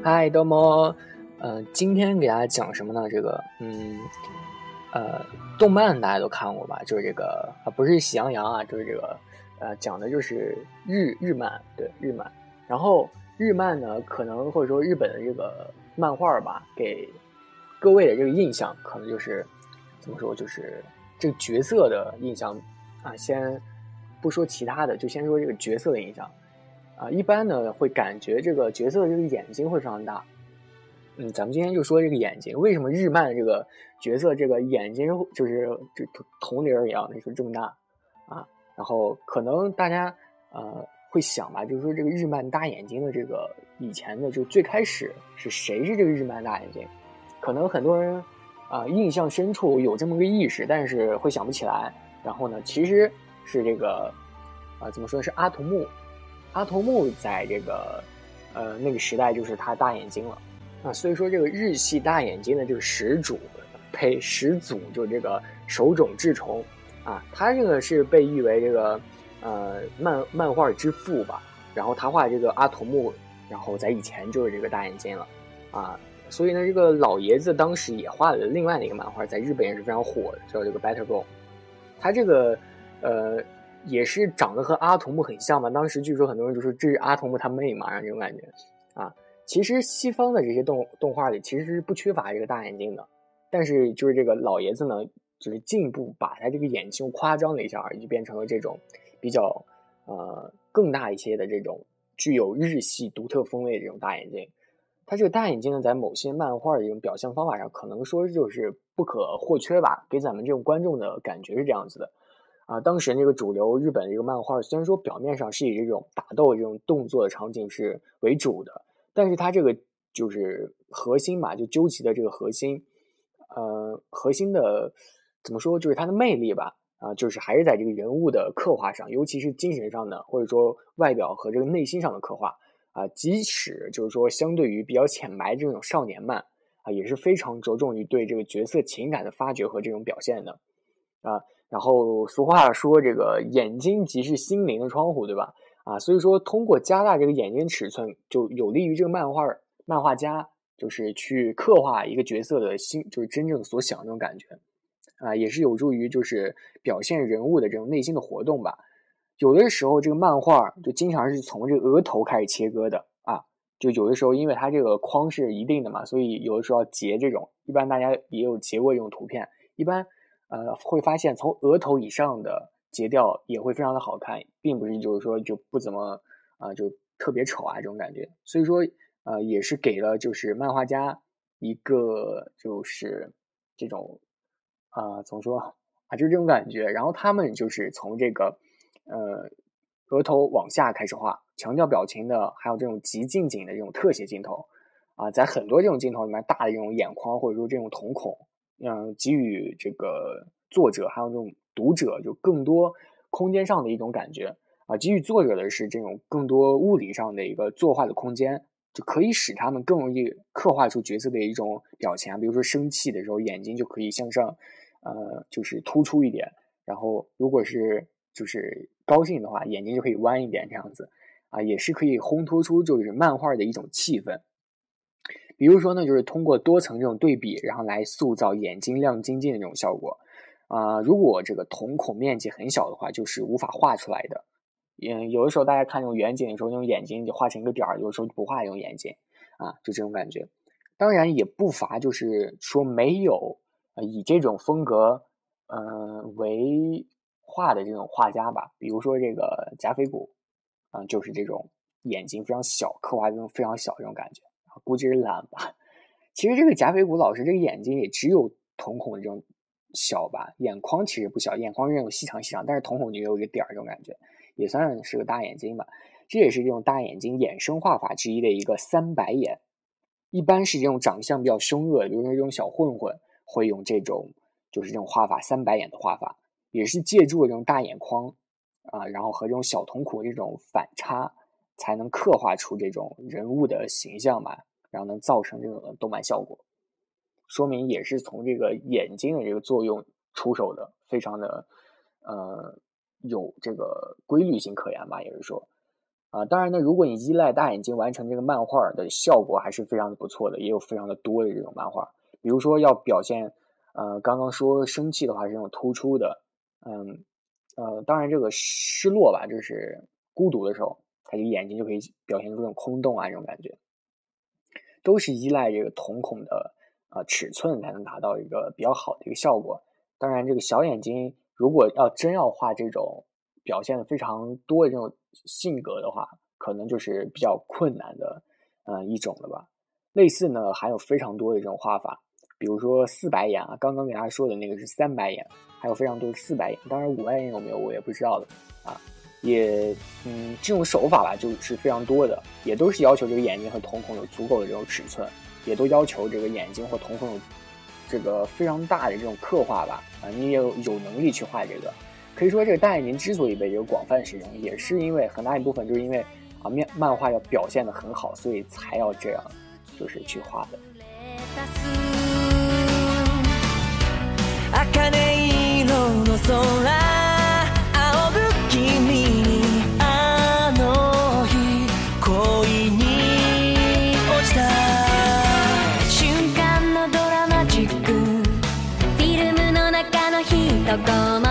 嗨，多么，呃，今天给大家讲什么呢？这个，嗯，呃，动漫大家都看过吧？就是这个啊，不是《喜羊羊》啊，就是这个，呃，讲的就是日日漫，对日漫。然后日漫呢，可能或者说日本的这个漫画吧，给各位的这个印象，可能就是怎么说，就是这个角色的印象啊。先不说其他的，就先说这个角色的印象。啊，一般呢会感觉这个角色的这个眼睛会非常大。嗯，咱们今天就说这个眼睛，为什么日漫这个角色这个眼睛就是就铜铃一样的就这么大啊？然后可能大家呃会想吧，就是说这个日漫大眼睛的这个以前的就最开始是谁是这个日漫大眼睛？可能很多人啊印象深处有这么个意识，但是会想不起来。然后呢，其实是这个啊怎么说是阿童木。阿童木在这个，呃，那个时代就是他大眼睛了，啊，所以说这个日系大眼睛的这个始祖，呸，始祖就是这个手冢治虫，啊，他这个是被誉为这个，呃，漫漫画之父吧，然后他画这个阿童木，然后在以前就是这个大眼睛了，啊，所以呢，这个老爷子当时也画了另外的一个漫画，在日本也是非常火的，叫这个 Better Go，他这个，呃。也是长得和阿童木很像嘛？当时据说很多人就说这是阿童木他妹嘛，然后这种感觉，啊，其实西方的这些动动画里其实是不缺乏这个大眼睛的，但是就是这个老爷子呢，就是进一步把他这个眼睛夸张了一下，就变成了这种比较呃更大一些的这种具有日系独特风味的这种大眼睛。他这个大眼睛呢，在某些漫画的这种表现方法上，可能说就是不可或缺吧，给咱们这种观众的感觉是这样子的。啊，当时那个主流日本这个漫画，虽然说表面上是以这种打斗这种动作的场景是为主的，但是它这个就是核心嘛，就究极的这个核心，呃，核心的怎么说，就是它的魅力吧，啊，就是还是在这个人物的刻画上，尤其是精神上的，或者说外表和这个内心上的刻画啊，即使就是说相对于比较浅白这种少年漫啊，也是非常着重于对这个角色情感的发掘和这种表现的啊。然后俗话说，这个眼睛即是心灵的窗户，对吧？啊，所以说通过加大这个眼睛尺寸，就有利于这个漫画漫画家就是去刻画一个角色的心，就是真正所想那种感觉，啊，也是有助于就是表现人物的这种内心的活动吧。有的时候这个漫画就经常是从这个额头开始切割的啊，就有的时候因为它这个框是一定的嘛，所以有的时候要截这种，一般大家也有截过这种图片，一般。呃，会发现从额头以上的截掉也会非常的好看，并不是就是说就不怎么啊，就特别丑啊这种感觉。所以说，呃，也是给了就是漫画家一个就是这种啊怎么说啊，就是这种感觉。然后他们就是从这个呃额头往下开始画，强调表情的，还有这种极近景的这种特写镜头啊，在很多这种镜头里面，大的这种眼眶或者说这种瞳孔。嗯，给予这个作者还有这种读者就更多空间上的一种感觉啊，给予作者的是这种更多物理上的一个作画的空间，就可以使他们更容易刻画出角色的一种表情啊。比如说生气的时候，眼睛就可以向上，呃，就是突出一点；然后如果是就是高兴的话，眼睛就可以弯一点，这样子啊，也是可以烘托出就是漫画的一种气氛。比如说呢，就是通过多层这种对比，然后来塑造眼睛亮晶晶的这种效果啊。如果这个瞳孔面积很小的话，就是无法画出来的。嗯，有的时候大家看这种远景的时候，那种眼睛就画成一个点儿，有的时候就不画这种眼睛啊，就这种感觉。当然也不乏就是说没有呃以这种风格嗯为画的这种画家吧。比如说这个加菲谷，啊，就是这种眼睛非常小，刻画这种非常小这种感觉。估计是懒吧。其实这个贾斐古老师这个眼睛也只有瞳孔这种小吧，眼眶其实不小，眼眶是那种细长细长，但是瞳孔就有一个点儿这种感觉，也算是个大眼睛吧。这也是这种大眼睛衍生画法之一的一个三白眼一般是这种长相比较凶恶，比如说这种小混混，会用这种就是这种画法三白眼的画法，也是借助这种大眼眶啊，然后和这种小瞳孔这种反差，才能刻画出这种人物的形象吧，然后能造成这种动漫效果。说明也是从这个眼睛的这个作用出手的，非常的呃有这个规律性可言吧，也是说。啊，当然呢，如果你依赖大眼睛完成这个漫画的效果，还是非常的不错的，也有非常的多的这种漫画。比如说要表现，呃，刚刚说生气的话是这种突出的，嗯，呃，当然这个失落吧，就是孤独的时候，他这个眼睛就可以表现出这种空洞啊这种感觉，都是依赖这个瞳孔的呃尺寸才能达到一个比较好的一个效果。当然，这个小眼睛如果要真要画这种。表现的非常多的这种性格的话，可能就是比较困难的，嗯，一种了吧。类似呢，还有非常多的这种画法，比如说四白眼啊，刚刚给大家说的那个是三白眼，还有非常多的四白眼。当然五白眼有没有我也不知道的啊。也，嗯，这种手法吧，就是非常多的，也都是要求这个眼睛和瞳孔有足够的这种尺寸，也都要求这个眼睛或瞳孔有这个非常大的这种刻画吧。啊，你也有有能力去画这个。可以说，这个大眼睛之所以被这个广泛使用，也是因为很大一部分就是因为啊，漫漫画要表现的很好，所以才要这样，就是去画的。到高。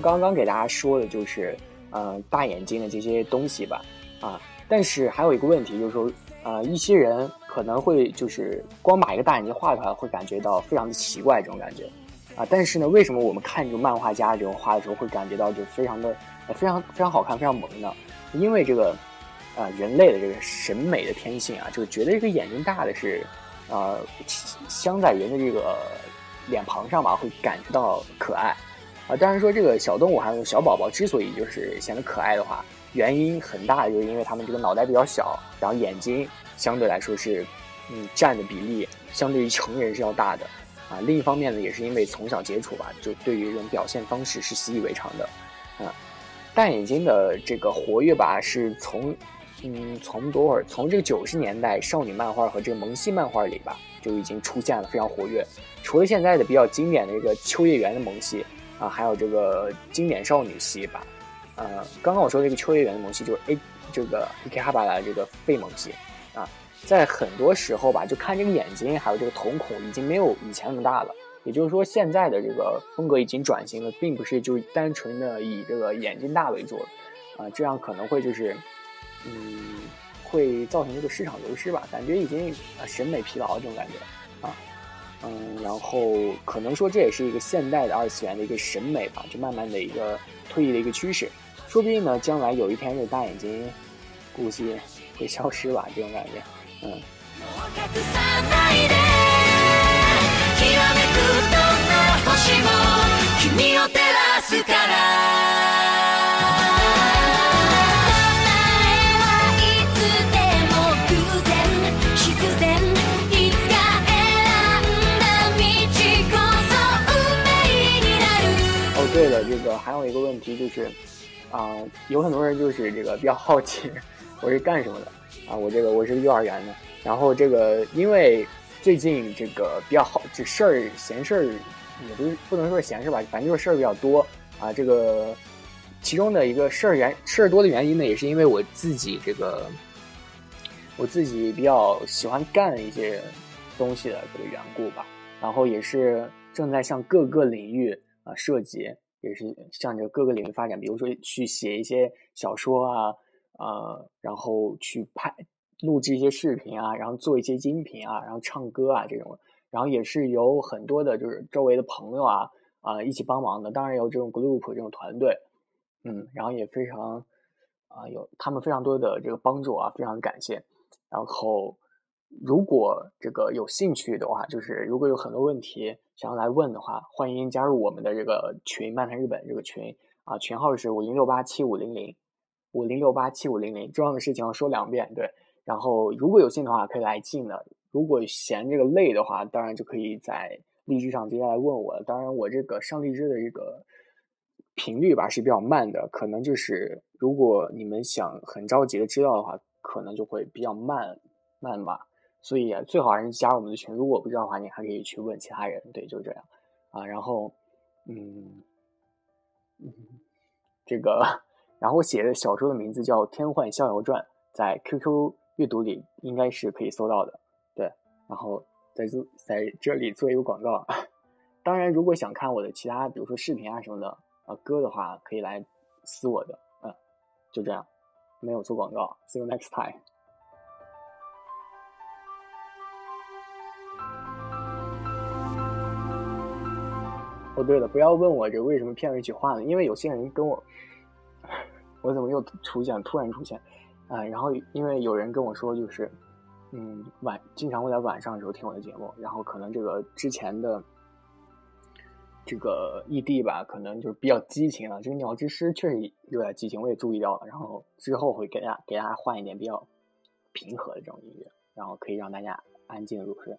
刚刚给大家说的就是，呃，大眼睛的这些东西吧，啊，但是还有一个问题就是说，呃，一些人可能会就是光把一个大眼睛画出来，会感觉到非常的奇怪这种感觉，啊，但是呢，为什么我们看这个漫画家这种画的时候会感觉到就非常的非常非常好看，非常萌呢？因为这个，呃，人类的这个审美的天性啊，就觉得这个眼睛大的是，呃，镶在人的这个脸庞上吧，会感觉到可爱。啊，当然说这个小动物还有小宝宝之所以就是显得可爱的话，原因很大，就是因为他们这个脑袋比较小，然后眼睛相对来说是，嗯，占的比例相对于成人是要大的，啊，另一方面呢，也是因为从小接触吧，就对于这种表现方式是习以为常的，啊，大眼睛的这个活跃吧，是从，嗯，从多会儿，从这个九十年代少女漫画和这个萌系漫画里吧，就已经出现了非常活跃，除了现在的比较经典的这个秋叶原的萌系。啊，还有这个经典少女系吧，呃，刚刚我说这个秋叶原的萌系就是 A 这个 A K 哈巴的这个废萌系啊，在很多时候吧，就看这个眼睛还有这个瞳孔已经没有以前那么大了，也就是说现在的这个风格已经转型了，并不是就单纯的以这个眼睛大为主啊，这样可能会就是嗯，会造成这个市场流失吧，感觉已经啊审美疲劳这种感觉啊。嗯，然后可能说这也是一个现代的二次元的一个审美吧，就慢慢的一个退役的一个趋势，说不定呢，将来有一天这大眼睛估计会消失吧，这种感觉，嗯。对了，这个还有一个问题就是，啊，有很多人就是这个比较好奇，我是干什么的啊？我这个我是幼儿园的，然后这个因为最近这个比较好，这事儿闲事儿也不是不能说闲事吧，反正就是事儿比较多啊。这个其中的一个事儿原事儿多的原因呢，也是因为我自己这个我自己比较喜欢干一些东西的这个缘故吧。然后也是正在向各个领域啊涉及，也是向着各个领域发展。比如说去写一些小说啊，呃，然后去拍录制一些视频啊，然后做一些音频啊，然后唱歌啊这种。然后也是有很多的，就是周围的朋友啊啊一起帮忙的。当然有这种 group 这种团队，嗯，然后也非常啊有他们非常多的这个帮助啊，非常感谢。然后。如果这个有兴趣的话，就是如果有很多问题想要来问的话，欢迎加入我们的这个群“漫谈日本”这个群啊，群号是五零六八七五零零五零六八七五零零。重要的事情要说两遍，对。然后如果有兴趣的话，可以来进的。如果嫌这个累的话，当然就可以在荔枝上直接来问我。当然，我这个上荔枝的这个频率吧是比较慢的，可能就是如果你们想很着急的知道的话，可能就会比较慢慢吧。所以最好还是加入我们的群。如果不知道的话，你还可以去问其他人。对，就是这样啊。然后，嗯嗯，这个，然后我写的小说的名字叫《天幻逍遥传》，在 QQ 阅读里应该是可以搜到的。对，然后在这在这里做一个广告。当然，如果想看我的其他，比如说视频啊什么的啊歌的话，可以来私我的。嗯，就这样，没有做广告。See you next time. 哦，对了，不要问我这为什么片尾曲换了，因为有些人跟我，我怎么又出现，突然出现，啊，然后因为有人跟我说，就是，嗯，晚经常会在晚上的时候听我的节目，然后可能这个之前的这个异地吧，可能就是比较激情了。这个鸟之诗确实有点激情，我也注意到了，然后之后会给大家给大家换一点比较平和的这种音乐，然后可以让大家安静入睡。